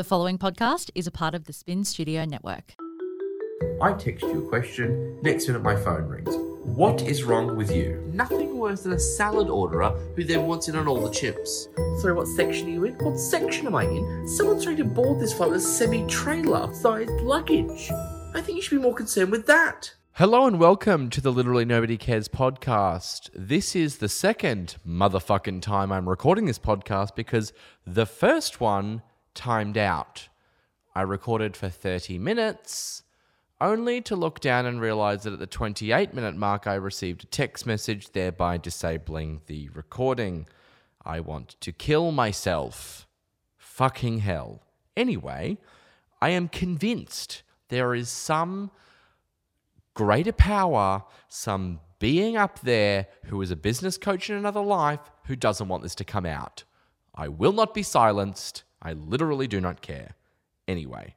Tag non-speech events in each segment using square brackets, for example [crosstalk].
The following podcast is a part of the Spin Studio Network. I text you a question, next minute my phone rings. What is wrong with you? Nothing worse than a salad orderer who then wants in on all the chips. Sorry, what section are you in? What section am I in? Someone's trying to board this flight with a semi-trailer sized luggage. I think you should be more concerned with that. Hello and welcome to the Literally Nobody Cares podcast. This is the second motherfucking time I'm recording this podcast because the first one timed out. I recorded for 30 minutes, only to look down and realize that at the 28 minute mark, I received a text message, thereby disabling the recording. I want to kill myself. Fucking hell. Anyway, I am convinced there is some greater power, some being up there who is a business coach in another life who doesn't want this to come out. I will not be silenced. I literally do not care. Anyway,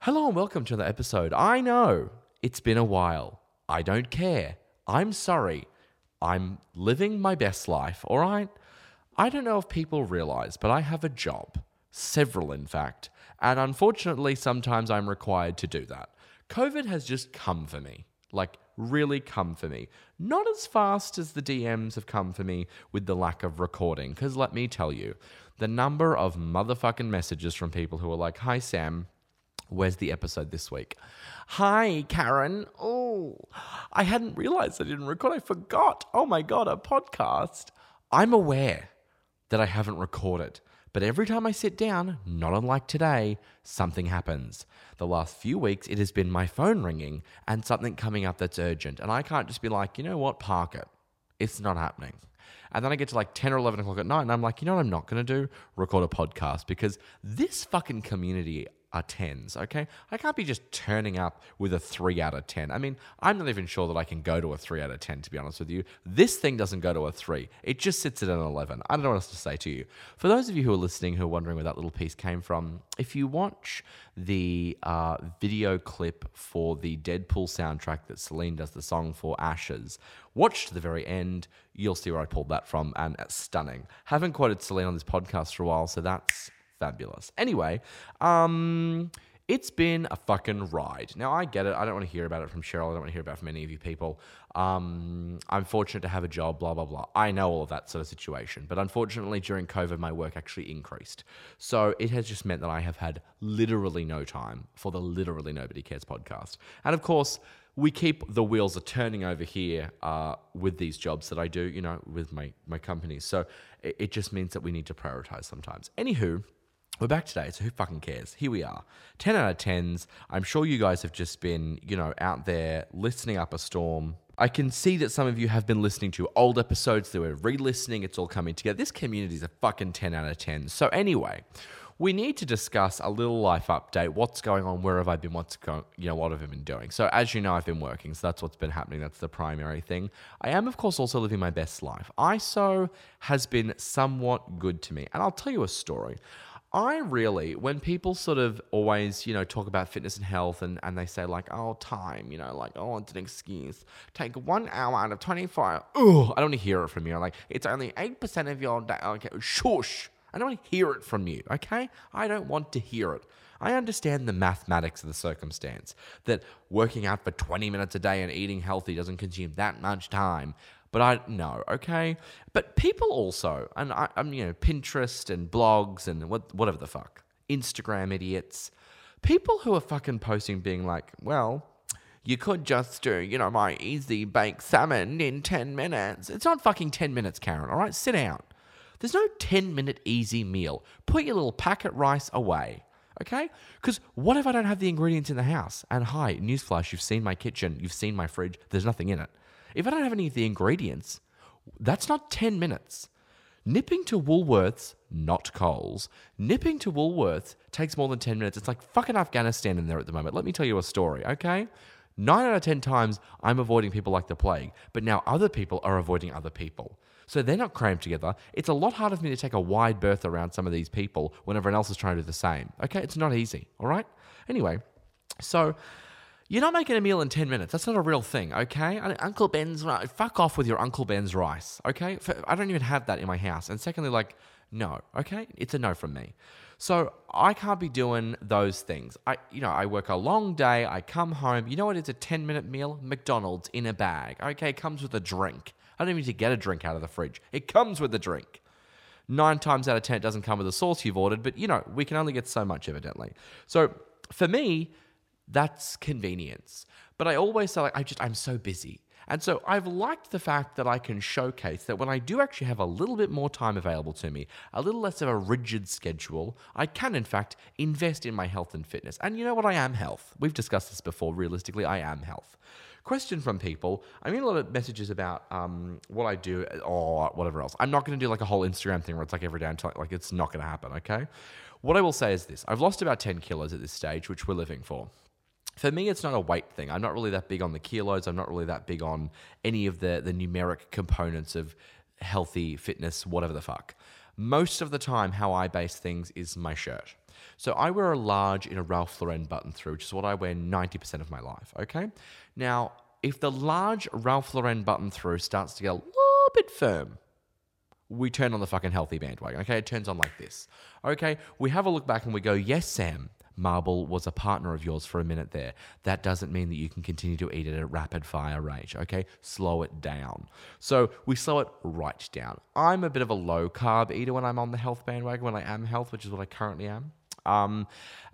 hello and welcome to the episode. I know it's been a while. I don't care. I'm sorry. I'm living my best life, all right? I don't know if people realize, but I have a job, several in fact, and unfortunately, sometimes I'm required to do that. COVID has just come for me. Like, really come for me. Not as fast as the DMs have come for me with the lack of recording, because let me tell you, the number of motherfucking messages from people who are like, Hi, Sam. Where's the episode this week? Hi, Karen. Oh, I hadn't realized I didn't record. I forgot. Oh my God, a podcast. I'm aware that I haven't recorded. But every time I sit down, not unlike today, something happens. The last few weeks, it has been my phone ringing and something coming up that's urgent. And I can't just be like, you know what, park it. It's not happening. And then I get to like 10 or 11 o'clock at night and I'm like, you know what I'm not going to do? Record a podcast because this fucking community are tens, okay? I can't be just turning up with a three out of 10. I mean, I'm not even sure that I can go to a three out of 10, to be honest with you. This thing doesn't go to a three, it just sits at an 11. I don't know what else to say to you. For those of you who are listening who are wondering where that little piece came from, if you watch the uh, video clip for the Deadpool soundtrack that Celine does the song for Ashes, watch to the very end. You'll see where I pulled that from, and it's stunning. Haven't quoted Celine on this podcast for a while, so that's fabulous. Anyway, um, it's been a fucking ride. Now I get it. I don't want to hear about it from Cheryl. I don't want to hear about it from any of you people. Um, I'm fortunate to have a job. Blah blah blah. I know all of that sort of situation. But unfortunately, during COVID, my work actually increased. So it has just meant that I have had literally no time for the literally nobody cares podcast. And of course. We keep the wheels are turning over here uh, with these jobs that I do, you know, with my, my companies. So it, it just means that we need to prioritize sometimes. Anywho, we're back today, so who fucking cares? Here we are. 10 out of 10s. I'm sure you guys have just been, you know, out there listening up a storm. I can see that some of you have been listening to old episodes that we're re listening. It's all coming together. This community is a fucking 10 out of 10. So, anyway, we need to discuss a little life update. What's going on? Where have I been? What's going? You know, what have I been doing? So, as you know, I've been working, so that's what's been happening. That's the primary thing. I am, of course, also living my best life. ISO has been somewhat good to me, and I'll tell you a story. I really, when people sort of always, you know, talk about fitness and health and, and they say, like, oh, time, you know, like, oh, it's an excuse. Take one hour out of 24 Oh, I don't want to hear it from you. Like, it's only 8% of your day. Okay, shush. I don't want to hear it from you, okay? I don't want to hear it. I understand the mathematics of the circumstance that working out for 20 minutes a day and eating healthy doesn't consume that much time. But I know, okay. But people also, and I, am you know Pinterest and blogs and what whatever the fuck, Instagram idiots, people who are fucking posting being like, well, you could just do you know my easy baked salmon in ten minutes. It's not fucking ten minutes, Karen. All right, sit down. There's no ten minute easy meal. Put your little packet rice away. Okay? Because what if I don't have the ingredients in the house? And hi, newsflash, you've seen my kitchen, you've seen my fridge, there's nothing in it. If I don't have any of the ingredients, that's not 10 minutes. Nipping to Woolworths, not Coles, nipping to Woolworths takes more than 10 minutes. It's like fucking Afghanistan in there at the moment. Let me tell you a story, okay? Nine out of 10 times, I'm avoiding people like the plague, but now other people are avoiding other people. So they're not crammed together. It's a lot harder for me to take a wide berth around some of these people when everyone else is trying to do the same. Okay, it's not easy, all right? Anyway, so you're not making a meal in 10 minutes. That's not a real thing, okay? Uncle Ben's. Fuck off with your Uncle Ben's rice, okay? I don't even have that in my house. And secondly, like, no, okay? It's a no from me. So I can't be doing those things. I, you know, I work a long day. I come home. You know what? It's a ten minute meal. McDonald's in a bag. Okay, comes with a drink. I don't even need to get a drink out of the fridge. It comes with a drink. Nine times out of ten, it doesn't come with the sauce you've ordered. But you know, we can only get so much, evidently. So for me, that's convenience. But I always say, like, I just, I'm so busy. And so I've liked the fact that I can showcase that when I do actually have a little bit more time available to me, a little less of a rigid schedule, I can in fact invest in my health and fitness. And you know what? I am health. We've discussed this before. Realistically, I am health. Question from people. I mean, a lot of messages about um, what I do or whatever else. I'm not going to do like a whole Instagram thing where it's like every day until like it's not going to happen. Okay. What I will say is this: I've lost about ten kilos at this stage, which we're living for for me, it's not a weight thing. I'm not really that big on the kilos. I'm not really that big on any of the, the numeric components of healthy fitness, whatever the fuck. Most of the time, how I base things is my shirt. So I wear a large in a Ralph Lauren button through, which is what I wear 90% of my life. Okay. Now, if the large Ralph Lauren button through starts to get a little bit firm, we turn on the fucking healthy bandwagon. Okay. It turns on like this. Okay. We have a look back and we go, yes, Sam, Marble was a partner of yours for a minute there. That doesn't mean that you can continue to eat it at a rapid fire rate, okay? Slow it down. So we slow it right down. I'm a bit of a low carb eater when I'm on the health bandwagon, when I am health, which is what I currently am. Um,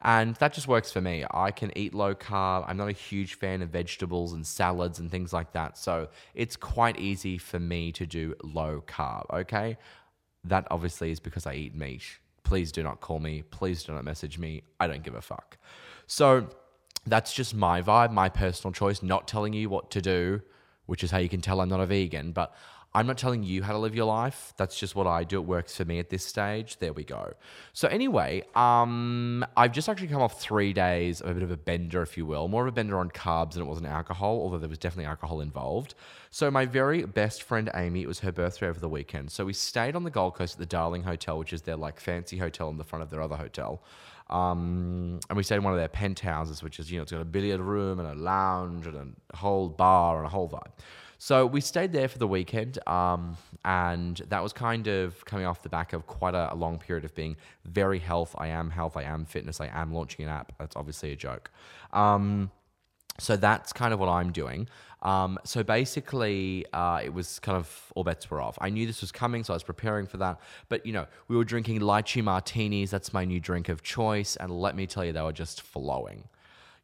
and that just works for me. I can eat low carb. I'm not a huge fan of vegetables and salads and things like that. So it's quite easy for me to do low carb, okay? That obviously is because I eat meat. Please do not call me. Please do not message me. I don't give a fuck. So that's just my vibe, my personal choice, not telling you what to do, which is how you can tell I'm not a vegan. But I'm not telling you how to live your life. That's just what I do. It works for me at this stage. There we go. So anyway, um, I've just actually come off three days of a bit of a bender, if you will, more of a bender on carbs than it was on alcohol, although there was definitely alcohol involved. So my very best friend Amy, it was her birthday over the weekend. So we stayed on the Gold Coast at the Darling Hotel, which is their like fancy hotel in the front of their other hotel. Um, and we stayed in one of their penthouses, which is, you know, it's got a billiard room and a lounge and a whole bar and a whole vibe. So we stayed there for the weekend, um, and that was kind of coming off the back of quite a, a, long period of being very health. I am health. I am fitness. I am launching an app. That's obviously a joke. Um, so that's kind of what I'm doing. Um, so basically, uh, it was kind of all bets were off. I knew this was coming, so I was preparing for that. But you know, we were drinking lychee martinis. That's my new drink of choice, and let me tell you, they were just flowing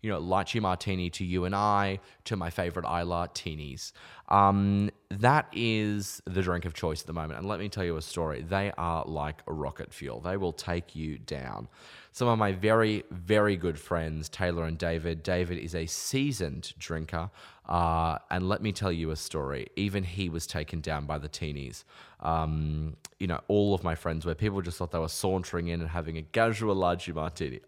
you know, lychee martini to you and I, to my favorite Isla teenies. Um, that is the drink of choice at the moment. And let me tell you a story. They are like rocket fuel. They will take you down. Some of my very, very good friends, Taylor and David. David is a seasoned drinker. Uh, and let me tell you a story. Even he was taken down by the teenies. Um, you know, all of my friends where people just thought they were sauntering in and having a casual lychee martini.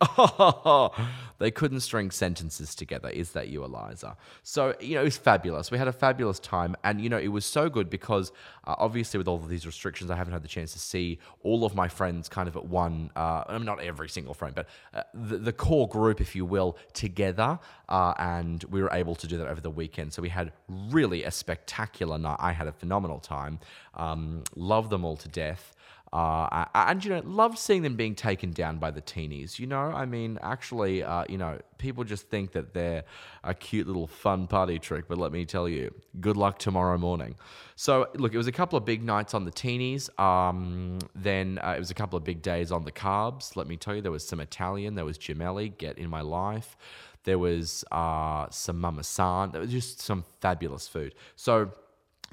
[laughs] they couldn't string sentences together. Is that you, Eliza? So, you know, it was fabulous. We had a fabulous time. And, you know, it was so good because uh, obviously with all of these restrictions, I haven't had the chance to see all of my friends kind of at one, uh, I mean, not every single friend, but uh, the, the, core group, if you will, together. Uh, and we were able to do that over the weekend. So we had really a spectacular night. I had a phenomenal time. Um, love them all to death. Uh, and you know, loved seeing them being taken down by the teenies. You know, I mean, actually, uh, you know, people just think that they're a cute little fun party trick, but let me tell you, good luck tomorrow morning. So, look, it was a couple of big nights on the teenies. Um, then uh, it was a couple of big days on the carbs. Let me tell you, there was some Italian, there was gemelli, get in my life. There was uh, some mama san. There was just some fabulous food. So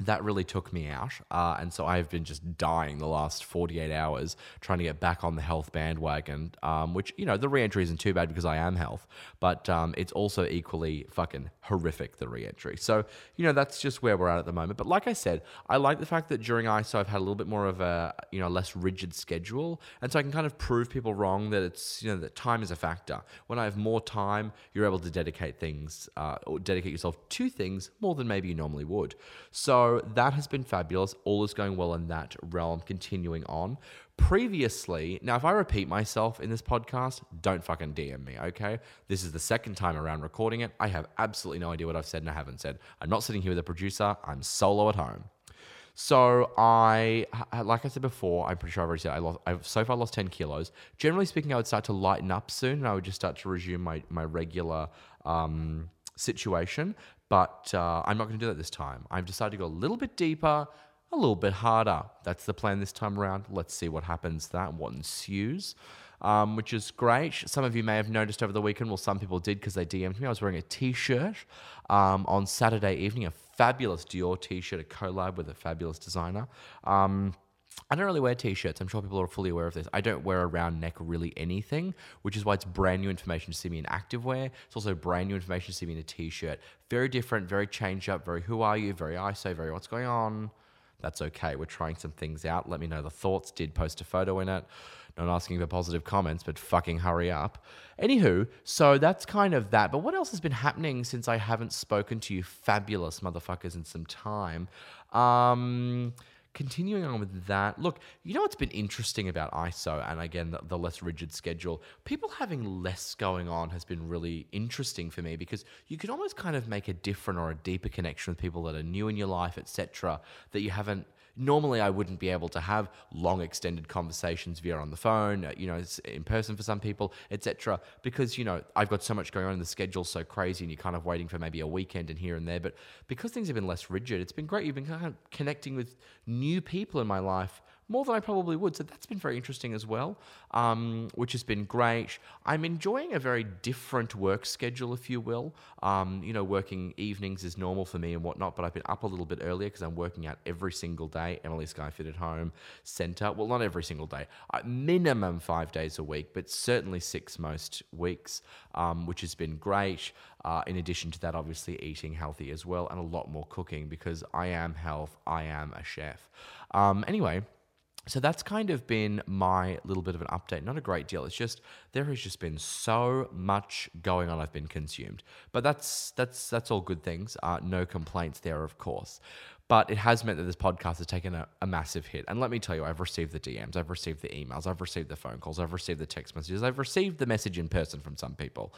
that really took me out. Uh, and so I've been just dying the last 48 hours trying to get back on the health bandwagon, um, which, you know, the reentry isn't too bad because I am health, but um, it's also equally fucking horrific, the reentry. So, you know, that's just where we're at at the moment. But like I said, I like the fact that during ISO I've had a little bit more of a, you know, less rigid schedule. And so I can kind of prove people wrong that it's, you know, that time is a factor. When I have more time, you're able to dedicate things, uh, or dedicate yourself to things more than maybe you normally would. So, that has been fabulous. All is going well in that realm, continuing on. Previously, now if I repeat myself in this podcast, don't fucking DM me, okay? This is the second time around recording it. I have absolutely no idea what I've said and I haven't said. I'm not sitting here with a producer, I'm solo at home. So I, like I said before, I'm pretty sure I've already said I lost. I've so far lost ten kilos. Generally speaking, I would start to lighten up soon, and I would just start to resume my my regular um, situation. But uh, I'm not going to do that this time. I've decided to go a little bit deeper, a little bit harder. That's the plan this time around. Let's see what happens that what ensues. Um, which is great. Some of you may have noticed over the weekend, well, some people did because they DM'd me. I was wearing a t shirt um, on Saturday evening, a fabulous Dior t shirt, a collab with a fabulous designer. Um, I don't really wear t-shirts. I'm sure people are fully aware of this. I don't wear around neck really anything, which is why it's brand new information to see me in activewear. It's also brand new information to see me in a t-shirt. Very different, very change up, very who are you, very ISO, very what's going on. That's okay. We're trying some things out. Let me know the thoughts. Did post a photo in it. Not asking for positive comments, but fucking hurry up. Anywho, so that's kind of that. But what else has been happening since I haven't spoken to you fabulous motherfuckers in some time? Um continuing on with that, look, you know what's been interesting about ISO and again the, the, less rigid schedule? People having less going on has been really interesting for me because you can almost kind of make a different or a deeper connection with people that are new in your life, etc. That you haven't normally I wouldn't be able to have long extended conversations via on the phone, uh, you know, in person for some people, etc. Because you know I've got so much going on in the schedule's so crazy, and you're kind of waiting for maybe a weekend and here and there. But because things have been less rigid, it's been great. You've been kind of connecting with new people in my life more than I probably would. So that's been very interesting as well, um, which has been great. I'm enjoying a very different work schedule, if you will. Um, you know, working evenings is normal for me and whatnot, but I've been up a little bit earlier because I'm working out every single day. Emily Skye FIT at Home Center. Well, not every single day, uh, minimum five days a week, but certainly six most weeks, um, which has been great. Uh, in addition to that, obviously eating healthy as well, and a lot more cooking because I am health, I am a chef. Um, anyway, so that's kind of been my little bit of an update. Not a great deal. It's just there has just been so much going on. I've been consumed, but that's that's that's all good things. Uh, no complaints there, of course. But it has meant that this podcast has taken a, a, massive hit. And let me tell you, I've received the DMs, I've received the emails, I've received the phone calls, I've received the text messages, I've received the message in person from some people.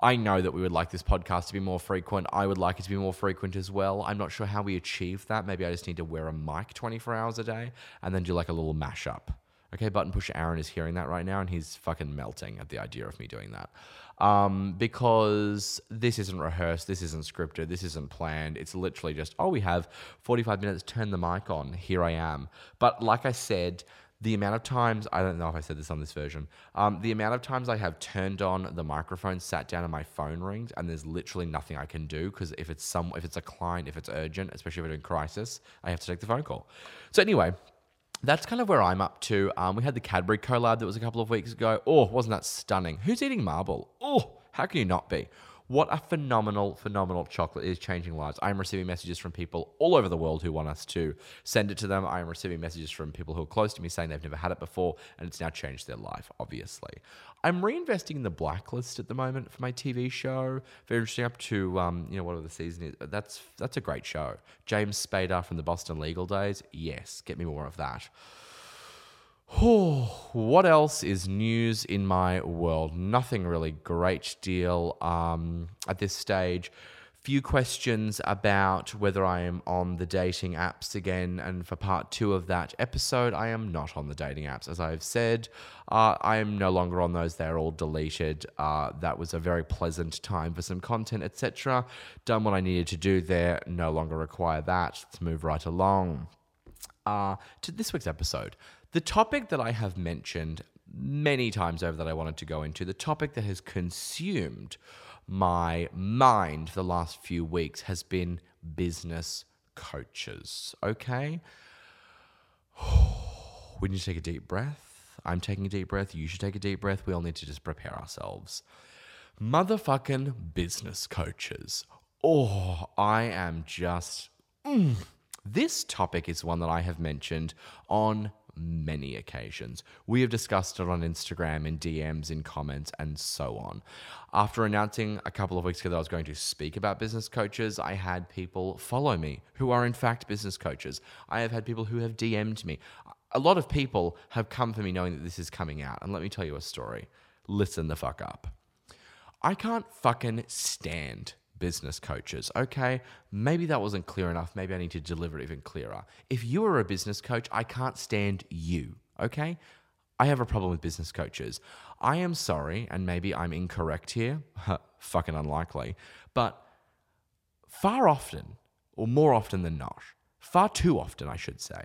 I know that we would like this podcast to be more frequent. I would like it to be more frequent as well. I'm not sure how we achieve that. Maybe I just need to wear a mic 24 hours a day and then do like a little mashup. Okay, button pusher Aaron is hearing that right now and he's fucking melting at the idea of me doing that. Um, because this isn't rehearsed, this isn't scripted, this isn't planned. It's literally just, oh, we have 45 minutes, turn the mic on, here I am. But like I said, the amount of times I don't know if I said this on this version. Um, the amount of times I have turned on the microphone, sat down, and my phone rings, and there's literally nothing I can do because if it's some, if it's a client, if it's urgent, especially if it's in crisis, I have to take the phone call. So anyway, that's kind of where I'm up to. Um, we had the Cadbury collab that was a couple of weeks ago. Oh, wasn't that stunning? Who's eating marble? Oh, how can you not be? What a phenomenal, phenomenal chocolate is changing lives. I'm receiving messages from people all over the world who want us to send it to them. I'm receiving messages from people who are close to me saying they've never had it before and it's now changed their life, obviously. I'm reinvesting in the blacklist at the moment for my TV show. Very interesting up to um, you know, whatever the season is. That's that's a great show. James Spader from the Boston Legal Days. Yes, get me more of that. What else is news in my world? Nothing really great deal um, at this stage. Few questions about whether I am on the dating apps again. And for part two of that episode, I am not on the dating apps. As I've said, uh, I am no longer on those. They're all deleted. Uh, that was a very pleasant time for some content, etc. Done what I needed to do there. No longer require that. Let's move right along. Uh, to this week's episode. The topic that I have mentioned many times over that I wanted to go into, the topic that has consumed my mind the last few weeks has been business coaches. Okay? [sighs] We need to take a deep breath. I'm taking a deep breath. You should take a deep breath. We all need to just prepare ourselves. Motherfucking business coaches. Oh, I am just. Mm. This topic is one that I have mentioned on many occasions. We have discussed it on Instagram, in DMs, in comments, and so on. After announcing a couple of weeks ago that I was going to speak about business coaches, I had people follow me who are in fact business coaches. I have had people who have DM'd me. A lot of people have come for me knowing that this is coming out. And let me tell you a story. Listen the fuck up. I can't fucking stand business coaches. Okay, maybe that wasn't clear enough. Maybe I need to deliver it even clearer. If you are a business coach, I can't stand you. Okay, I have a problem with business coaches. I am sorry, and maybe I'm incorrect here. [laughs] Fucking unlikely. But far often, or more often than not, far too often, I should say,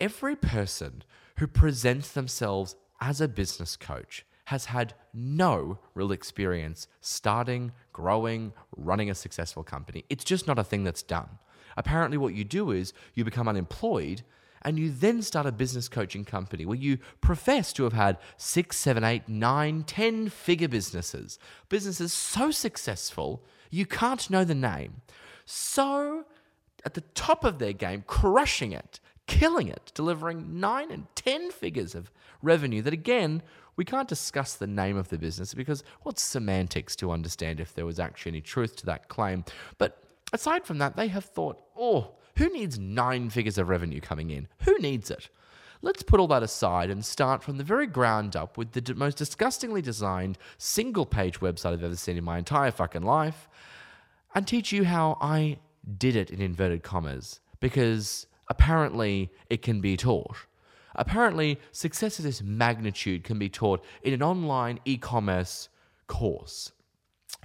every person who presents themselves as a business coach has had no real experience starting, growing, running a successful company. It's just not a thing that's done. Apparently, what you do is you become unemployed and you then start a business coaching company where you profess to have had six, seven, eight, nine, ten figure businesses. Businesses so successful, you can't know the name. So at the top of their game, crushing it, killing it, delivering nine and 10 figures of revenue that, again, we can't discuss the name of the business because what's semantics to understand if there was actually any truth to that claim. But aside from that, they have thought, oh, who needs nine figures of revenue coming in? Who needs it? Let's put all that aside and start from the very ground up with the most disgustingly designed single page website I've ever seen in my entire fucking life and teach you how I did it in inverted commas because apparently it can be taught. Apparently, success of this magnitude can be taught in an online e commerce course.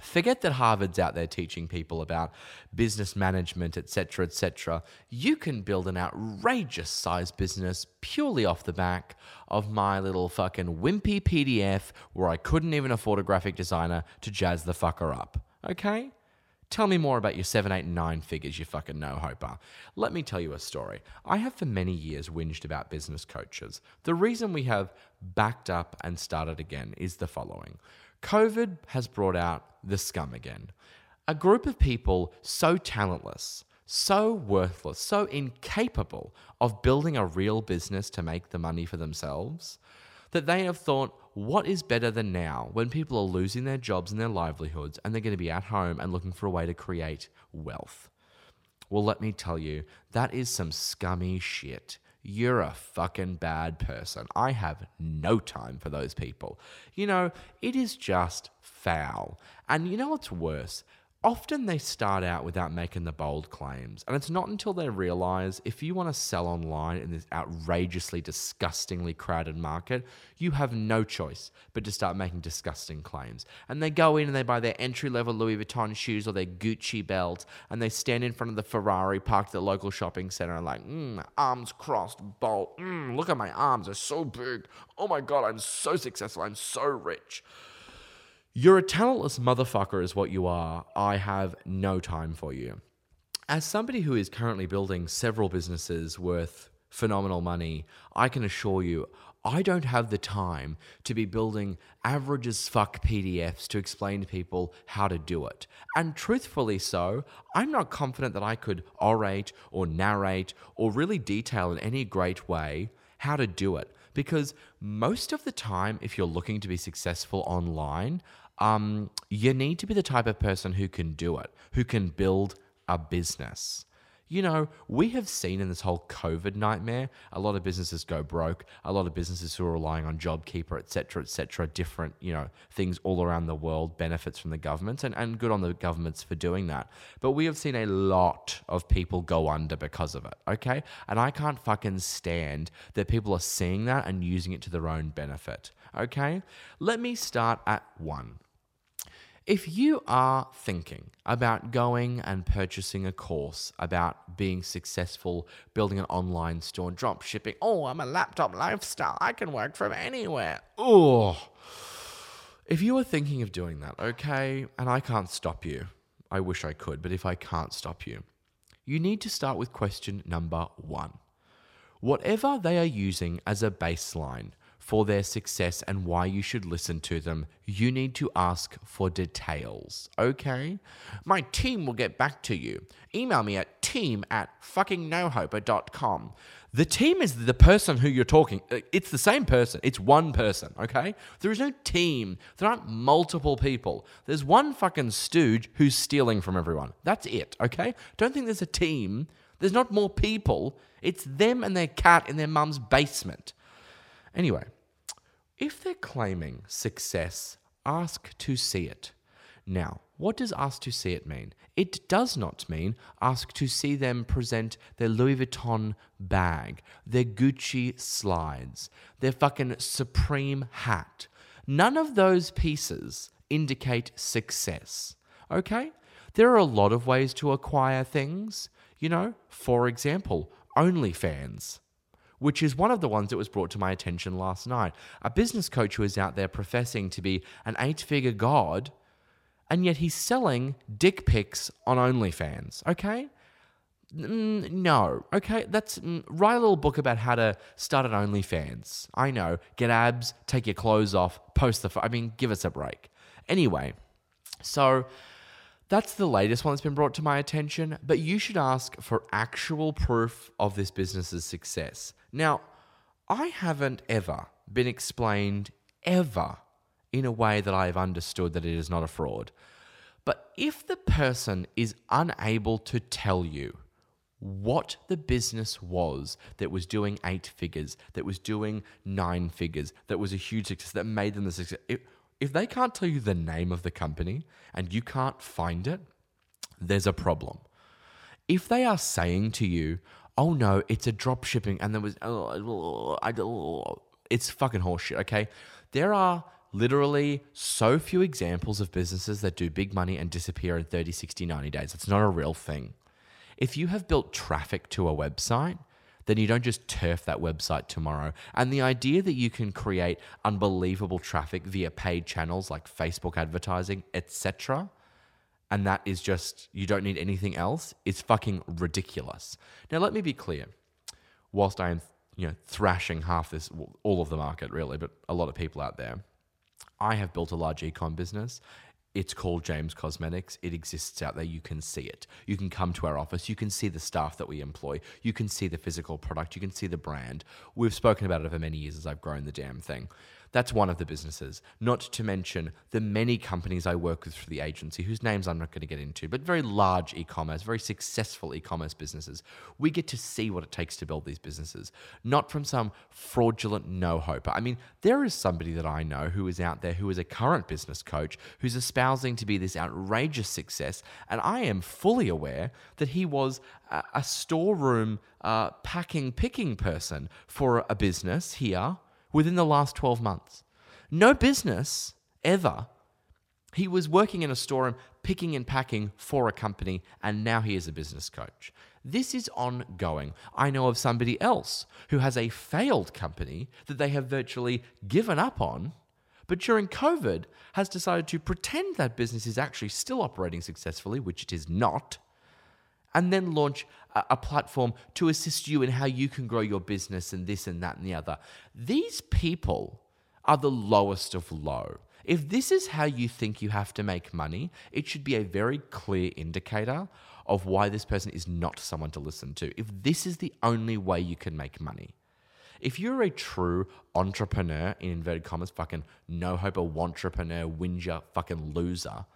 Forget that Harvard's out there teaching people about business management, etc., etc. You can build an outrageous size business purely off the back of my little fucking wimpy PDF where I couldn't even afford a graphic designer to jazz the fucker up. Okay? Tell me more about your seven, eight, nine figures, you fucking no hoper. Let me tell you a story. I have for many years whinged about business coaches. The reason we have backed up and started again is the following COVID has brought out the scum again. A group of people so talentless, so worthless, so incapable of building a real business to make the money for themselves that they have thought, what is better than now when people are losing their jobs and their livelihoods and they're going to be at home and looking for a way to create wealth? Well, let me tell you, that is some scummy shit. You're a fucking bad person. I have no time for those people. You know, it is just foul. And you know what's worse? Often they start out without making the bold claims. And it's not until they realize if you want to sell online in this outrageously, disgustingly crowded market, you have no choice but to start making disgusting claims. And they go in and they buy their entry level Louis Vuitton shoes or their Gucci belt and they stand in front of the Ferrari parked at the local shopping center and like, mm, arms crossed, bolt. Mm, look at my arms, they're so big. Oh my God, I'm so successful. I'm so rich. You're a talentless motherfucker, is what you are. I have no time for you. As somebody who is currently building several businesses worth phenomenal money, I can assure you, I don't have the time to be building average as fuck PDFs to explain to people how to do it. And truthfully so, I'm not confident that I could orate or narrate or really detail in any great way how to do it. Because most of the time, if you're looking to be successful online, um, you need to be the type of person who can do it, who can build a business. You know, we have seen in this whole COVID nightmare, a lot of businesses go broke, a lot of businesses who are relying on JobKeeper, et cetera, et cetera, different, you know, things all around the world, benefits from the government, and, and good on the governments for doing that. But we have seen a lot of people go under because of it, okay? And I can't fucking stand that people are seeing that and using it to their own benefit, okay? Let me start at one. If you are thinking about going and purchasing a course about being successful, building an online store, drop shipping, oh, I'm a laptop lifestyle, I can work from anywhere. Oh, if you are thinking of doing that, okay, and I can't stop you, I wish I could, but if I can't stop you, you need to start with question number one. Whatever they are using as a baseline for their success and why you should listen to them, you need to ask for details, okay? My team will get back to you. Email me at team at fuckingnohoper.com. The team is the person who you're talking. uh, It's the same person. It's one person, okay? There is no team. There aren't multiple people. There's one fucking stooge who's stealing from everyone. That's it, okay? Don't think there's a team. There's not more people. It's them and their cat in their mum's basement. Anyway, if they're claiming success, ask to see it. Now, what does ask to see it mean? It does not mean ask to see them present their Louis Vuitton bag, their Gucci slides, their fucking Supreme hat. None of those pieces indicate success. Okay? There are a lot of ways to acquire things. You know, for example, OnlyFans which is one of the ones that was brought to my attention last night. A business coach who is out there professing to be an eight figure god, and yet he's selling dick pics on OnlyFans, okay? Mm, no, okay, that's mm, write a little book about how to start an OnlyFans. I know, get abs, take your clothes off, post the. I mean, give us a break. Anyway, so that's the latest one that's been brought to my attention, but you should ask for actual proof of this business's success. Now, I haven't ever been explained ever in a way that I have understood that it is not a fraud. But if the person is unable to tell you what the business was that was doing eight figures, that was doing nine figures, that was a huge success, that made them the success, if, if they can't tell you the name of the company and you can't find it, there's a problem. If they are saying to you, oh no, it's a drop shipping and there was, oh, it's fucking horseshit, okay? There are literally so few examples of businesses that do big money and disappear in 30, 60, 90 days. It's not a real thing. If you have built traffic to a website, then you don't just turf that website tomorrow. And the idea that you can create unbelievable traffic via paid channels like Facebook advertising, etc., and that is just you don't need anything else is fucking ridiculous. Now let me be clear. Whilst I am, you know, thrashing half this all of the market really, but a lot of people out there, I have built a large ecom business it's called James Cosmetics. It exists out there. You can see it. You can come to our office. You can see the staff that we employ. You can see the physical product. You can see the brand. We've spoken about it over many years as I've grown the damn thing. That's one of the businesses. Not to mention the many companies I work with for the agency, whose names I'm not going to get into, but very large e commerce, very successful e commerce businesses. We get to see what it takes to build these businesses, not from some fraudulent no hope. I mean, there is somebody that I know who is out there who is a current business coach who's espousing to be this outrageous success, and I am fully aware that he was a, a storeroom uh, packing, picking person for a business here within the last 12 months. No business ever. He was working in a storeroom, picking and packing for a company, and now he is a business coach. This is ongoing. I know of somebody else who has a failed company that they have virtually given up on, but during COVID has decided to pretend that business is actually still operating successfully, which it is not, and then launch a, platform to assist you in how you can grow your business and this and that and the other. These people are the lowest of low. If this is how you think you have to make money, it should be a very clear indicator of why this person is not someone to listen to. If this is the only way you can make money. If you're a true entrepreneur, in inverted commas, fucking no hope, a entrepreneur, whinger, fucking loser,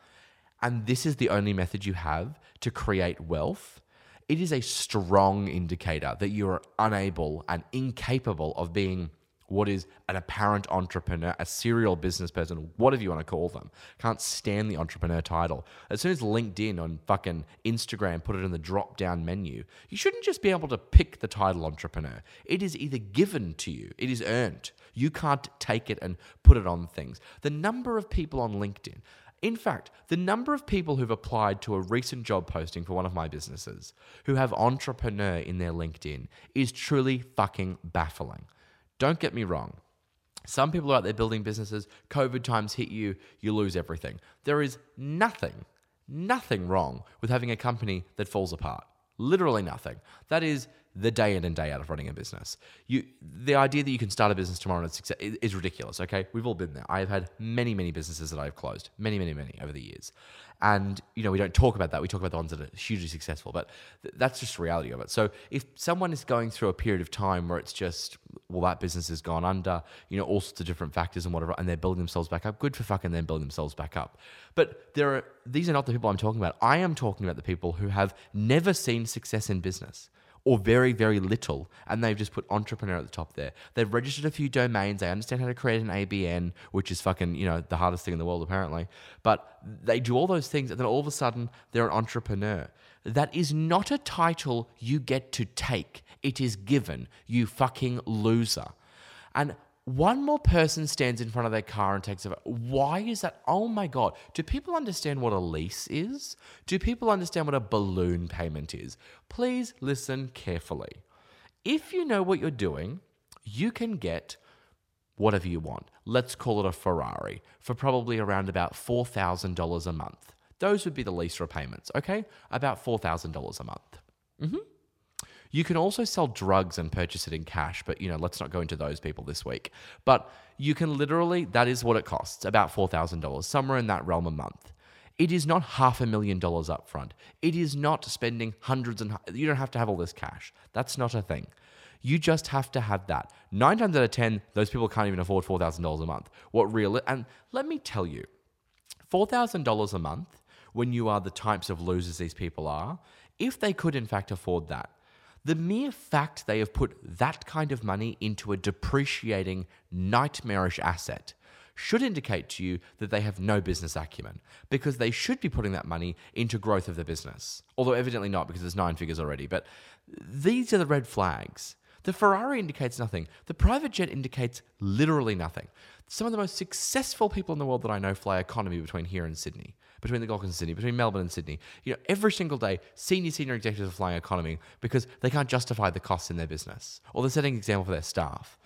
and this is the only method you have to create wealth, it is a strong indicator that you are unable and incapable of being what is an apparent entrepreneur, a serial business person, whatever you want to call them. Can't stand the entrepreneur title. As soon as LinkedIn on fucking Instagram put it in the drop down menu, you shouldn't just be able to pick the title entrepreneur. It is either given to you, it is earned. You can't take it and put it on things. The number of people on LinkedIn, in fact, the number of people who've applied to a recent job posting for one of my businesses who have entrepreneur in their LinkedIn is truly fucking baffling. Don't get me wrong. Some people are out there building businesses. COVID times hit you, you lose everything. There is nothing, nothing wrong with having a company that falls apart. Literally nothing. That is the day in and day out of running a business. You, the idea that you can start a business tomorrow and success is ridiculous. Okay, we've all been there. I have had many, many businesses that I've closed, many, many, many over the years, and you know we don't talk about that. We talk about the ones that are hugely successful, but th- that's just the reality of it. So if someone is going through a period of time where it's just well that business has gone under, you know all sorts of different factors and whatever, and they're building themselves back up, good for fucking them building themselves back up. But there are these are not the people I'm talking about. I am talking about the people who have never seen success in business or very, very little, and they've just put entrepreneur at the top there. They've registered a few domains. They understand how to create an ABN, which is fucking, you know, the hardest thing in the world, apparently. But they do all those things, and then all of a sudden, they're an entrepreneur. That is not a title you get to take, it is given, you fucking loser. And one more person stands in front of their car and takes over. Why is that? Oh my God. Do people understand what a lease is? Do people understand what a balloon payment is? Please listen carefully. If you know what you're doing, you can get whatever you want. Let's call it a Ferrari for probably around about $4,000 a month. Those would be the lease repayments, okay? About $4,000 a month. Mm-hmm. You can also sell drugs and purchase it in cash, but you know, let's not go into those people this week. But you can literally, that is what it costs, about $4,000, somewhere in that realm a month. It is not half a million dollars up front. It is not spending hundreds and you don't have to have all this cash. That's not a thing. You just have to have that. Nine times out of 10, those people can't even afford $4,000 a month. What real, and let me tell you, $4,000 a month, when you are the types of losers these people are, if they could in fact afford that, the mere fact they have put that kind of money into a depreciating, nightmarish asset should indicate to you that they have no business acumen because they should be putting that money into growth of the business. Although evidently not because there's nine figures already. But these are the red flags. The Ferrari indicates nothing. The private jet indicates literally nothing. Some of the most successful people in the world that I know fly economy between here and Sydney, between the Coast and Sydney, between Melbourne and Sydney. You know, every single day, senior senior executives are flying economy because they can't justify the costs in their business, or they're setting an example for their staff.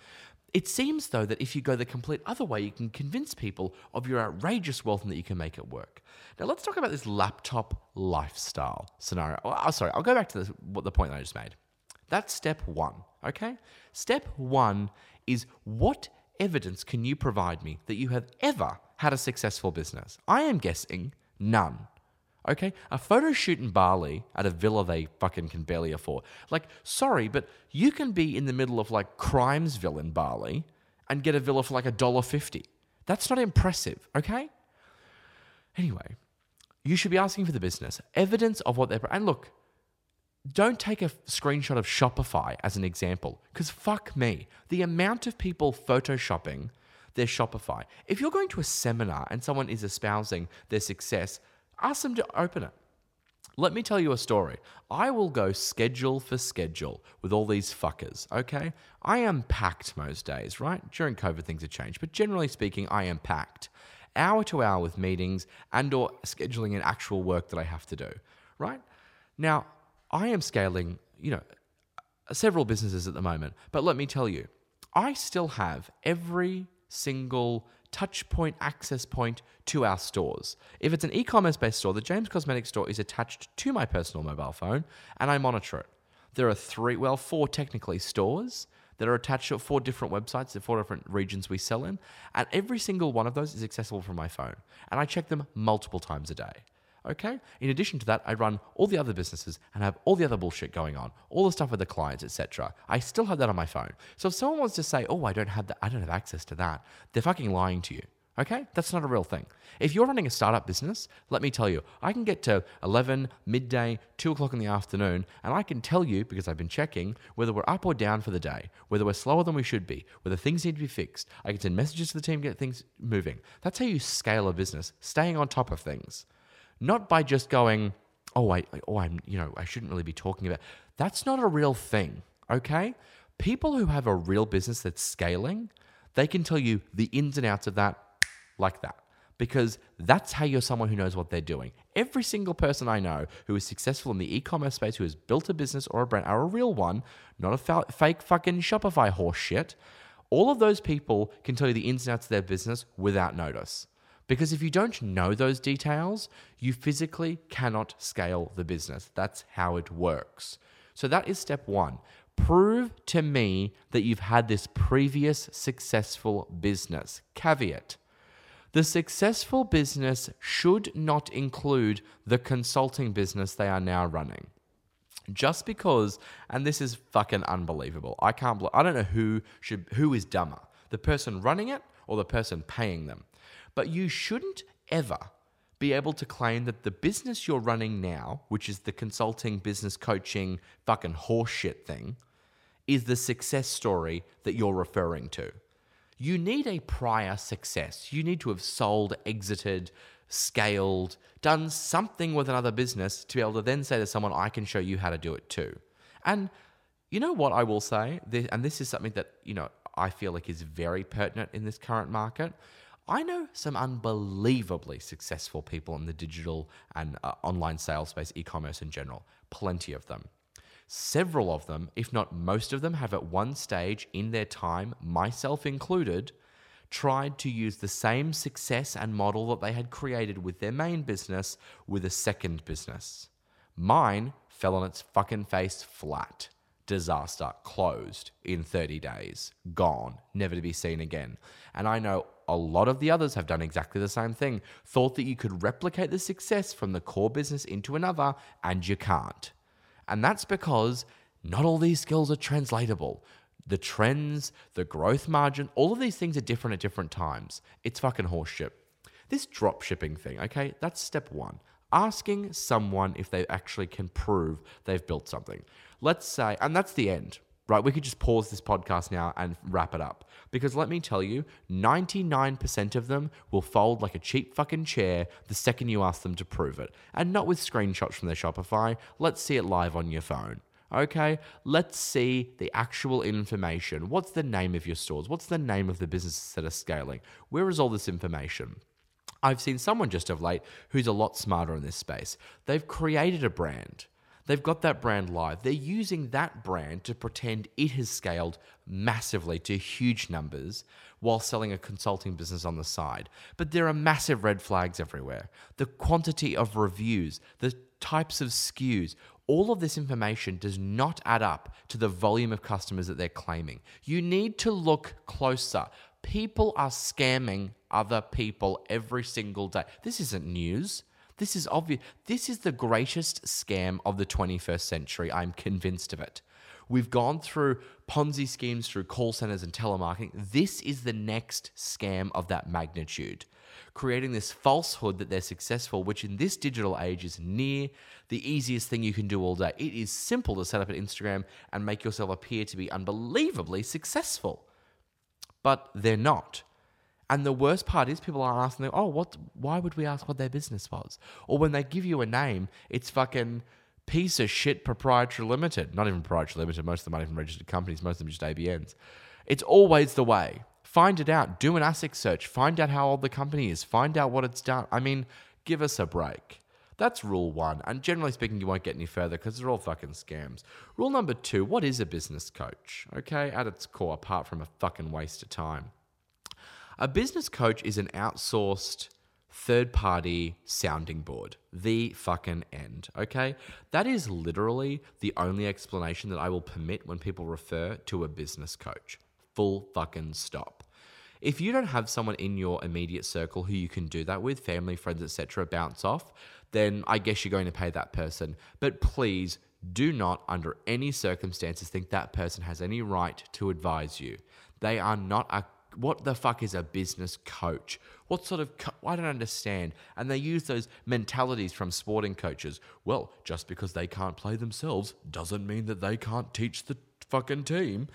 It seems, though, that if you go the complete other way, you can convince people of your outrageous wealth and that you can make it work. Now, let's talk about this laptop lifestyle scenario. Oh, sorry, I'll go back to this, what the point that I just made. That's step one, okay? Step one is what evidence can you provide me that you have ever had a successful business? I am guessing none. Okay, a photo shoot in Bali at a villa they fucking can barely afford. Like, sorry, but you can be in the middle of like Crimesville in Bali and get a villa for like a dollar fifty. That's not impressive, okay? Anyway, you should be asking for the business evidence of what they're. And look, don't take a screenshot of Shopify as an example, because fuck me, the amount of people photoshopping their Shopify. If you're going to a seminar and someone is espousing their success, ask them to open it. Let me tell you a story. I will go schedule for schedule with all these fuckers, okay? I am packed most days, right? During COVID things have changed, but generally speaking, I am packed. Hour to hour with meetings and or scheduling an actual work that I have to do, right? Now, I am scaling, you know, several businesses at the moment, but let me tell you, I still have every single touch point, access point to our stores. If it's an e commerce based store, the James Cosmetics store is attached to my personal mobile phone and I monitor it. There are three, well, four technically stores that are attached to four different websites, the four different regions we sell in, and every single one of those is accessible from my phone. And I check them multiple times a day. Okay? In addition to that, I run all the other businesses and have all the other bullshit going on, all the stuff with the clients, etc. I still have that on my phone. So if someone wants to say, "Oh, I don't have that. I don't have access to that," they're fucking lying to you. Okay? That's not a real thing. If you're running a startup business, let me tell you, I can get to 11, midday, 2 o'clock in the afternoon, and I can tell you, because I've been checking, whether we're up or down for the day, whether we're slower than we should be, whether things need to be fixed. I can send messages to the team, get things moving. That's how you scale a business, staying on top of things not by just going, oh, I, oh, I'm, you know, I shouldn't really be talking about. That's not a real thing, okay? People who have a real business that's scaling, they can tell you the ins and outs of that like that because that's how you're someone who knows what they're doing. Every single person I know who is successful in the e-commerce space, who has built a business or a brand, are a real one, not a fa- fake fucking Shopify horse shit. All of those people can tell you the ins and outs of their business without notice. Because if you don't know those details, you physically cannot scale the business. That's how it works. So that is step one. Prove to me that you've had this previous successful business. Caveat. The successful business should not include the consulting business they are now running. Just because, and this is fucking unbelievable. I can't. I don't know who should who is dumber, the person running it or the person paying them. But you shouldn't ever be able to claim that the business you're running now, which is the consulting, business coaching, fucking horseshit thing, is the success story that you're referring to. You need a prior success. You need to have sold, exited, scaled, done something with another business to be able to then say to someone, I can show you how to do it too. And you know what I will say? And this is something that, you know, I feel like is very pertinent in this current market. I know some unbelievably successful people in the digital and uh, online sales space, e commerce in general, plenty of them. Several of them, if not most of them, have at one stage in their time, myself included, tried to use the same success and model that they had created with their main business with a second business. Mine fell on its fucking face flat. Disaster, closed in 30 days, gone, never to be seen again. And I know a lot of the others have done exactly the same thing, thought that you could replicate the success from the core business into another, and you can't. And that's because not all these skills are translatable. The trends, the growth margin, all of these things are different at different times. It's fucking horseshit. This drop shipping thing, okay, that's step one. Asking someone if they actually can prove they've built something. Let's say, and that's the end, right? We could just pause this podcast now and wrap it up. Because let me tell you, 99% of them will fold like a cheap fucking chair the second you ask them to prove it. And not with screenshots from their Shopify. Let's see it live on your phone. Okay, let's see the actual information. What's the name of your stores? What's the name of the businesses that are scaling? Where is all this information? I've seen someone just of late who's a lot smarter in this space. They've created a brand. They've got that brand live. They're using that brand to pretend it has scaled massively to huge numbers while selling a consulting business on the side. But there are massive red flags everywhere. The quantity of reviews, the types of SKUs, all of this information does not add up to the volume of customers that they're claiming. You need to look closer. People are scamming other people every single day. This isn't news. This is obvious. This is the greatest scam of the 21st century. I'm convinced of it. We've gone through Ponzi schemes through call centers and telemarketing. This is the next scam of that magnitude. Creating this falsehood that they're successful, which in this digital age is near the easiest thing you can do all day. It is simple to set up an Instagram and make yourself appear to be unbelievably successful. But they're not. And the worst part is people are asking, oh, what? Why would we ask what their business was? Or when they give you a name, it's fucking piece of shit proprietary limited. Not even proprietary limited. Most of them aren't even registered companies. Most of them just ABNs. It's always the way. Find it out. Do an ASIC search. Find out how old the company is. Find out what it's done. I mean, give us a break. That's rule one. And generally speaking, you won't get any further because they're all fucking scams. Rule number two what is a business coach? Okay, at its core, apart from a fucking waste of time. A business coach is an outsourced third party sounding board. The fucking end. Okay? That is literally the only explanation that I will permit when people refer to a business coach. Full fucking stop. If you don't have someone in your immediate circle who you can do that with, family, friends, etc., bounce off, then I guess you're going to pay that person. But please do not, under any circumstances, think that person has any right to advise you. They are not a what the fuck is a business coach? What sort of co- I don't understand. And they use those mentalities from sporting coaches. Well, just because they can't play themselves doesn't mean that they can't teach the fucking team.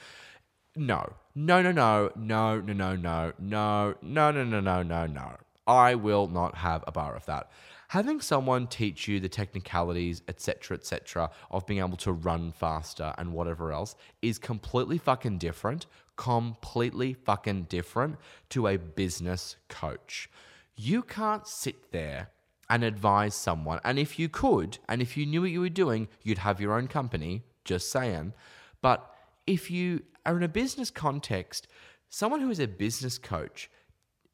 No. No, no, no. No, no, no, no. No, no, no, no, no, no, no. I will not have a bar of that. Having someone teach you the technicalities, etc., etc., of being able to run faster and whatever else is completely fucking different completely fucking different to a business coach. You can't sit there and advise someone. And if you could, and if you knew what you were doing, you'd have your own company, just saying. But if you are in a business context, someone who is a business coach,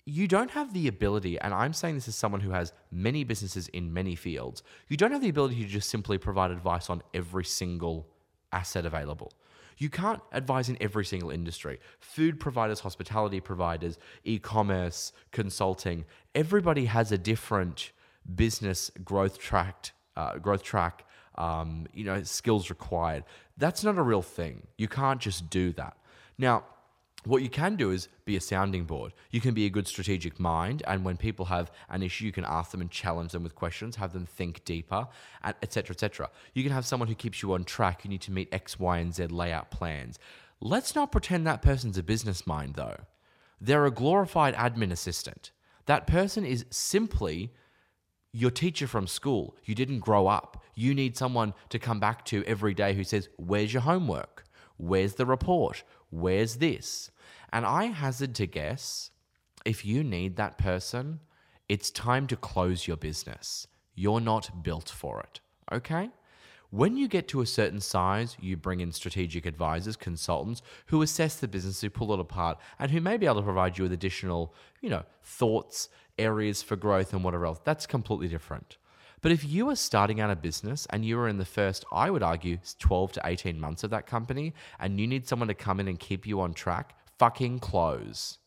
you don't have the ability, and I'm saying this as someone who has many businesses in many fields, you don't have the ability to just simply provide advice on every single asset available. You can't advise in every single industry. Food providers, hospitality providers, e commerce, consulting, everybody has a different business growth track, uh, growth track, um, you know, skills required. That's not a real thing. You can't just do that. Now, what you can do is be a sounding board. You can be a good strategic mind, and when people have an issue, you can ask them and challenge them with questions, have them think deeper, and etc. etc. You can have someone who keeps you on track. You need to meet X, Y, and Z layout plans. Let's not pretend that person's a business mind, though. They're a glorified admin assistant. That person is simply your teacher from school. You didn't grow up. You need someone to come back to every day who says, Where's your homework? Where's the report? Where's this? And I hazard to guess if you need that person, it's time to close your business. You're not built for it. Okay? When you get to a certain size, you bring in strategic advisors, consultants who assess the business, who pull it apart, and who may be able to provide you with additional, you know, thoughts, areas for growth, and whatever else. That's completely different. But if you are starting out a business and you are in the first, I would argue, 12 to 18 months of that company, and you need someone to come in and keep you on track, fucking close.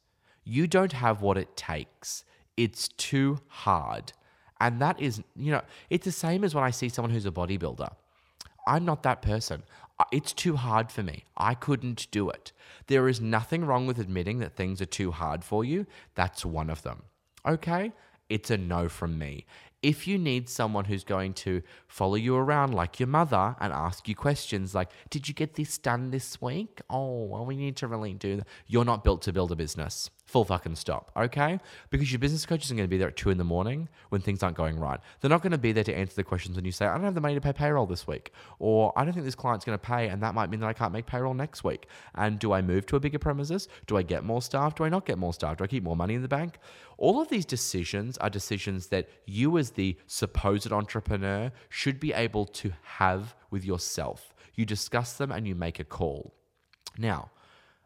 You don't have what it takes. It's too hard. And that is, you know, it's the same as when I see someone who's a bodybuilder. I'm not that person. It's too hard for me. I couldn't do it. There is nothing wrong with admitting that things are too hard for you. That's one of them. Okay? It's a no from me. If you need someone who's going to follow you around like your mother and ask you questions like, Did you get this done this week? Oh, well, we need to really do that. You're not built to build a business. Full fucking stop, okay? Because your business coach isn't going to be there at two in the morning when things aren't going right. They're not going to be there to answer the questions when you say, I don't have the money to pay payroll this week. Or I don't think this client's going to pay, and that might mean that I can't make payroll next week. And do I move to a bigger premises? Do I get more staff? Do I not get more staff? Do I keep more money in the bank? All of these decisions are decisions that you, as the supposed entrepreneur, should be able to have with yourself. You discuss them and you make a call. Now,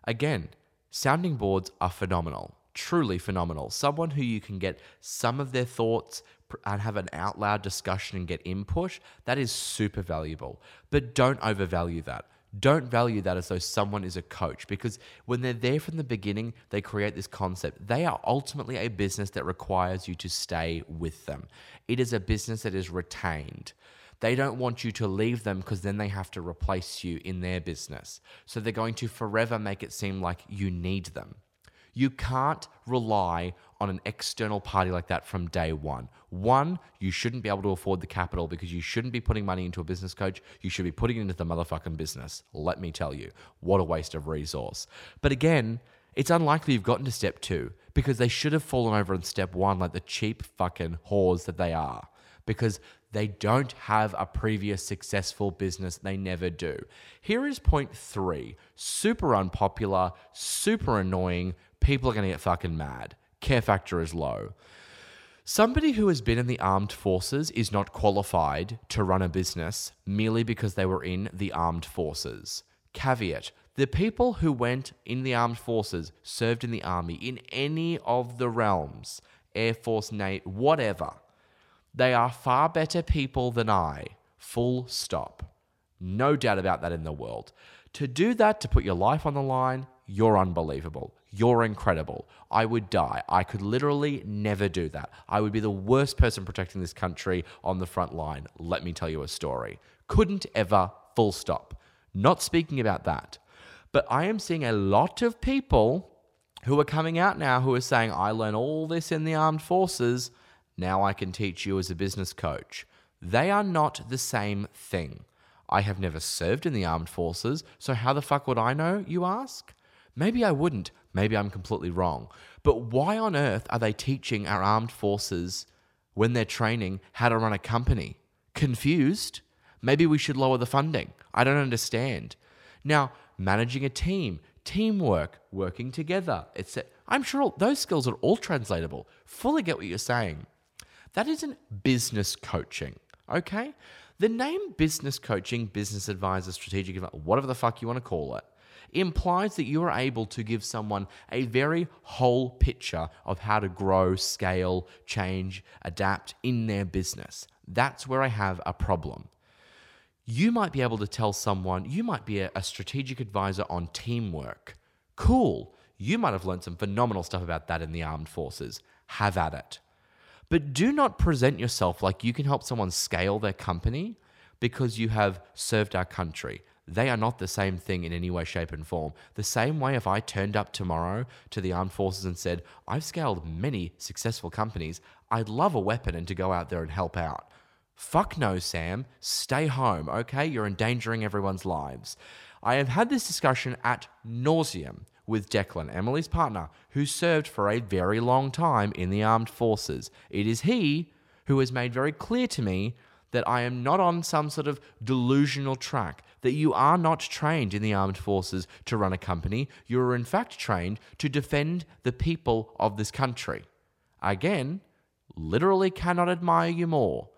again, sounding boards are phenomenal, truly phenomenal. Someone who you can get some of their thoughts and have an out loud discussion and get input, that is super valuable. But don't overvalue that. Don't value that as though someone is a coach because when they're there from the beginning, they create this concept. They are ultimately a business that requires you to stay with them. It is a business that is retained. They don't want you to leave them because then they have to replace you in their business. So they're going to forever make it seem like you need them. You can't rely on an external party like that from day one. One, you shouldn't be able to afford the capital because you shouldn't be putting money into a business coach. You should be putting it into the motherfucking business. Let me tell you, what a waste of resource. But again, it's unlikely you've gotten to step two because they should have fallen over in step one like the cheap fucking whores that they are because they don't have a previous successful business. They never do. Here is point three super unpopular, super annoying. People are going to get fucking mad. Care factor is low. Somebody who has been in the armed forces is not qualified to run a business merely because they were in the armed forces. Caveat the people who went in the armed forces, served in the army, in any of the realms, Air Force, Navy, whatever, they are far better people than I. Full stop. No doubt about that in the world. To do that, to put your life on the line, you're unbelievable. You're incredible. I would die. I could literally never do that. I would be the worst person protecting this country on the front line. Let me tell you a story. Couldn't ever, full stop. Not speaking about that. But I am seeing a lot of people who are coming out now who are saying, I learned all this in the armed forces. Now I can teach you as a business coach. They are not the same thing. I have never served in the armed forces, so how the fuck would I know, you ask? Maybe I wouldn't. Maybe I'm completely wrong. But why on earth are they teaching our armed forces when they're training how to run a company? Confused? Maybe we should lower the funding. I don't understand. Now, managing a team, teamwork, working together, etc. I'm sure all, those skills are all translatable. Fully get what you're saying. That isn't business coaching, okay? The name business coaching, business advisor, strategic whatever the fuck you want to call it, implies that you are able to give someone a very whole picture of how to grow, scale, change, adapt in their business. That's where I have a problem. You might be able to tell someone, you might be a strategic advisor on teamwork. Cool. You might have learned some phenomenal stuff about that in the armed forces. Have at it. But do not present yourself like you can help someone scale their company because you have served our country. they are not the same thing in any way, shape, and form. The same way, if I turned up tomorrow to the armed forces and said, I've scaled many successful companies, I'd love a weapon and to go out there and help out. Fuck no, Sam. Stay home, okay? You're endangering everyone's lives. I have had this discussion at nauseum with Declan, Emily's partner, who served for a very long time in the armed forces. It is he who has made very clear to me that I am not on some sort of delusional track, that you are not trained in the armed forces to run a company. You are, in fact, trained to defend the people of this country. Again, literally cannot admire you more.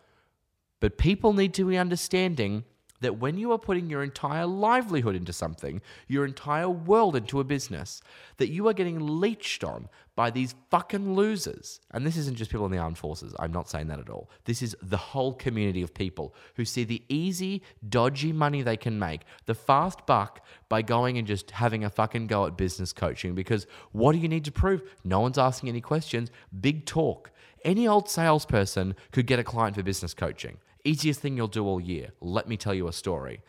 But people need to be understanding that when you are putting your entire livelihood into something, your entire world into a business, that you are getting leeched on by these fucking losers. And this isn't just people in the armed forces. I'm not saying that at all. This is the whole community of people who see the easy, dodgy money they can make, the fast buck by going and just having a fucking go at business coaching. Because what do you need to prove? No one's asking any questions. Big talk. Any old salesperson could get a client for business coaching. Easiest thing you'll do all year. Let me tell you a story.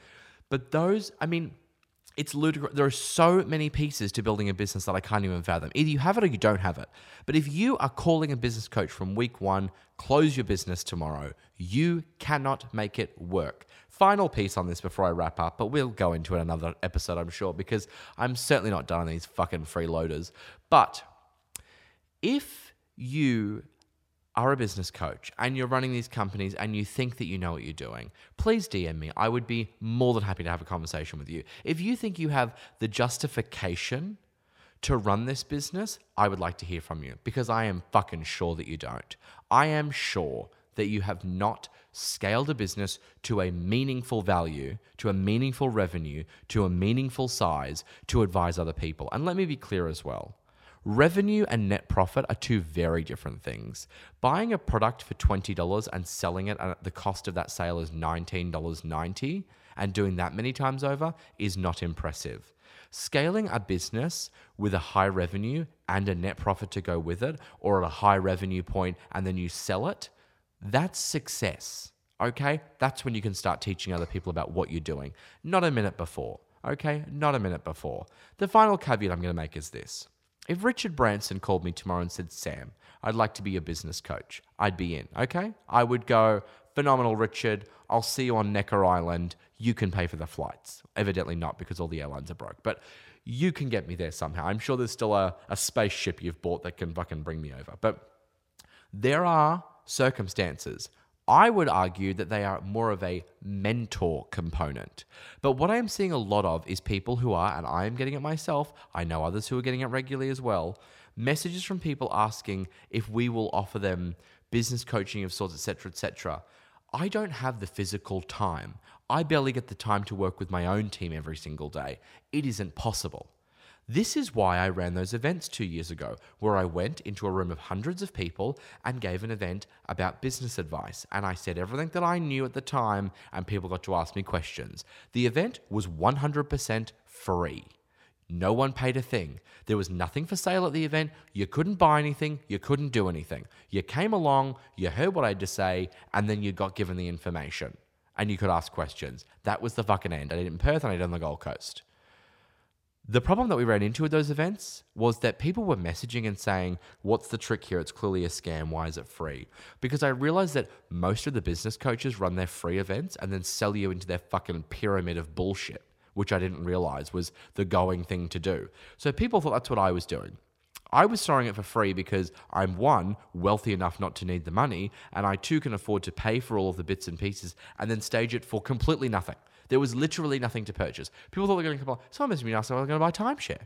But those, I mean, it's ludicrous. There are so many pieces to building a business that I can't even fathom. Either you have it or you don't have it. But if you are calling a business coach from week one, close your business tomorrow, you cannot make it work. Final piece on this before I wrap up, but we'll go into it another episode, I'm sure, because I'm certainly not done on these fucking freeloaders. But if you are a business coach and you're running these companies and you think that you know what you're doing, please DM me. I would be more than happy to have a conversation with you. If you think you have the justification to run this business, I would like to hear from you because I am fucking sure that you don't. I am sure that you have not scaled a business to a meaningful value, to a meaningful revenue, to a meaningful size to advise other people. And let me be clear as well. Revenue and net profit are two very different things. Buying a product for $20 and selling it at the cost of that sale is $19.90 and doing that many times over is not impressive. Scaling a business with a high revenue and a net profit to go with it, or at a high revenue point and then you sell it, that's success. Okay? That's when you can start teaching other people about what you're doing. Not a minute before. Okay? Not a minute before. The final caveat I'm going to make is this. If Richard Branson called me tomorrow and said, Sam, I'd like to be your business coach, I'd be in, okay? I would go, phenomenal, Richard. I'll see you on Necker Island. You can pay for the flights. Evidently not because all the airlines are broke, but you can get me there somehow. I'm sure there's still a, a spaceship you've bought that can fucking bring me over. But there are circumstances I would argue that they are more of a mentor component. But what I am seeing a lot of is people who are, and I am getting it myself, I know others who are getting it regularly as well, messages from people asking if we will offer them business coaching of sorts, etc., etc. I don't have the physical time. I barely get the time to work with my own team every single day. It isn't possible. This is why I ran those events two years ago, where I went into a room of hundreds of people and gave an event about business advice. And I said everything that I knew at the time, and people got to ask me questions. The event was 100% free. No one paid a thing. There was nothing for sale at the event. You couldn't buy anything. You couldn't do anything. You came along, you heard what I had to say, and then you got given the information. And you could ask questions. That was the fucking end. I did it in Perth and I did it on the Gold Coast. The problem that we ran into at those events was that people were messaging and saying, What's the trick here? It's clearly a scam. Why is it free? Because I realized that most of the business coaches run their free events and then sell you into their fucking pyramid of bullshit, which I didn't realize was the going thing to do. So people thought that's what I was doing. I was throwing it for free because I'm one, wealthy enough not to need the money, and I too can afford to pay for all of the bits and pieces and then stage it for completely nothing. There was literally nothing to purchase. People thought they were going to come on. Someone messaged me and asked I was going to buy timeshare.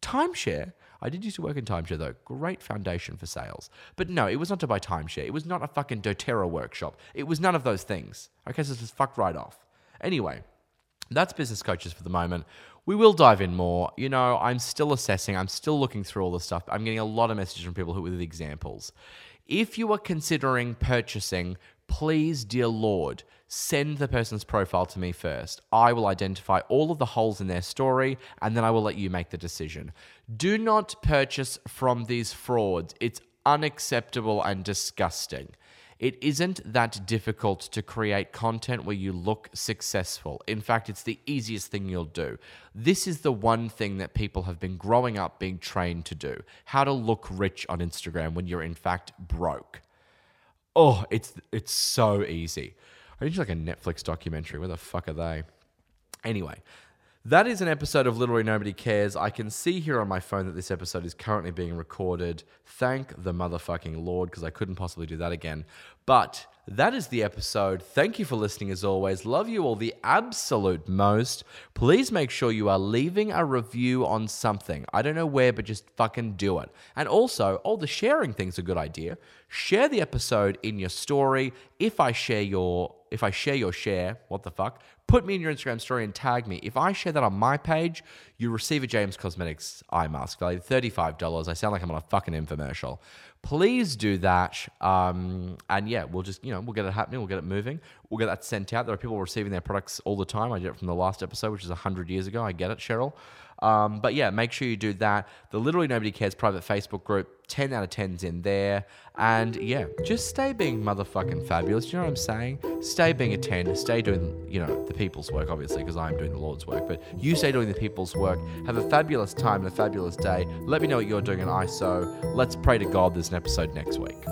Timeshare? I did used to work in timeshare though. Great foundation for sales. But no, it was not to buy timeshare. It was not a fucking doTERRA workshop. It was none of those things. Okay, so just fuck right off. Anyway, that's business coaches for the moment. We will dive in more. You know, I'm still assessing, I'm still looking through all this stuff. I'm getting a lot of messages from people who with examples. If you are considering purchasing please, dear Lord, send the person's profile to me first. I will identify all of the holes in their story and then I will let you make the decision. Do not purchase from these frauds. It's unacceptable and disgusting. It isn't that difficult to create content where you look successful. In fact, it's the easiest thing you'll do. This is the one thing that people have been growing up being trained to do how to look rich on Instagram when you're in fact broke. Oh, it's it's so easy. I need like a Netflix documentary. Where the fuck are they? Anyway, that is an episode of Literally Nobody Cares. I can see here on my phone that this episode is currently being recorded. Thank the motherfucking Lord, because I couldn't possibly do that again. But that is the episode. Thank you for listening as always. Love you all the absolute most. Please make sure you are leaving a review on something. I don't know where, but just fucking do it. And also, all the sharing thing's a good idea. Share the episode in your story. If I share your if I share your share, what the fuck? Put me in your Instagram story and tag me. If I share that on my page, you receive a James Cosmetics eye mask valued $35. I sound like I'm on a fucking infomercial. Please do that. Um, and yeah, we'll just, you know, we'll get it happening. We'll get it moving. We'll get that sent out. There are people receiving their products all the time. I did it from the last episode, which is 100 years ago. I get it, Cheryl. Um, but yeah, make sure you do that. The Literally Nobody Cares private Facebook group, 10 out of 10's in there. And yeah, just stay being motherfucking fabulous. You know what I'm saying? Stay being a 10. Stay doing, you know, the people's work, obviously, because I'm doing the Lord's work. But you stay doing the people's work. Have a fabulous time and a fabulous day. Let me know what you're doing in ISO. Let's pray to God there's an episode next week.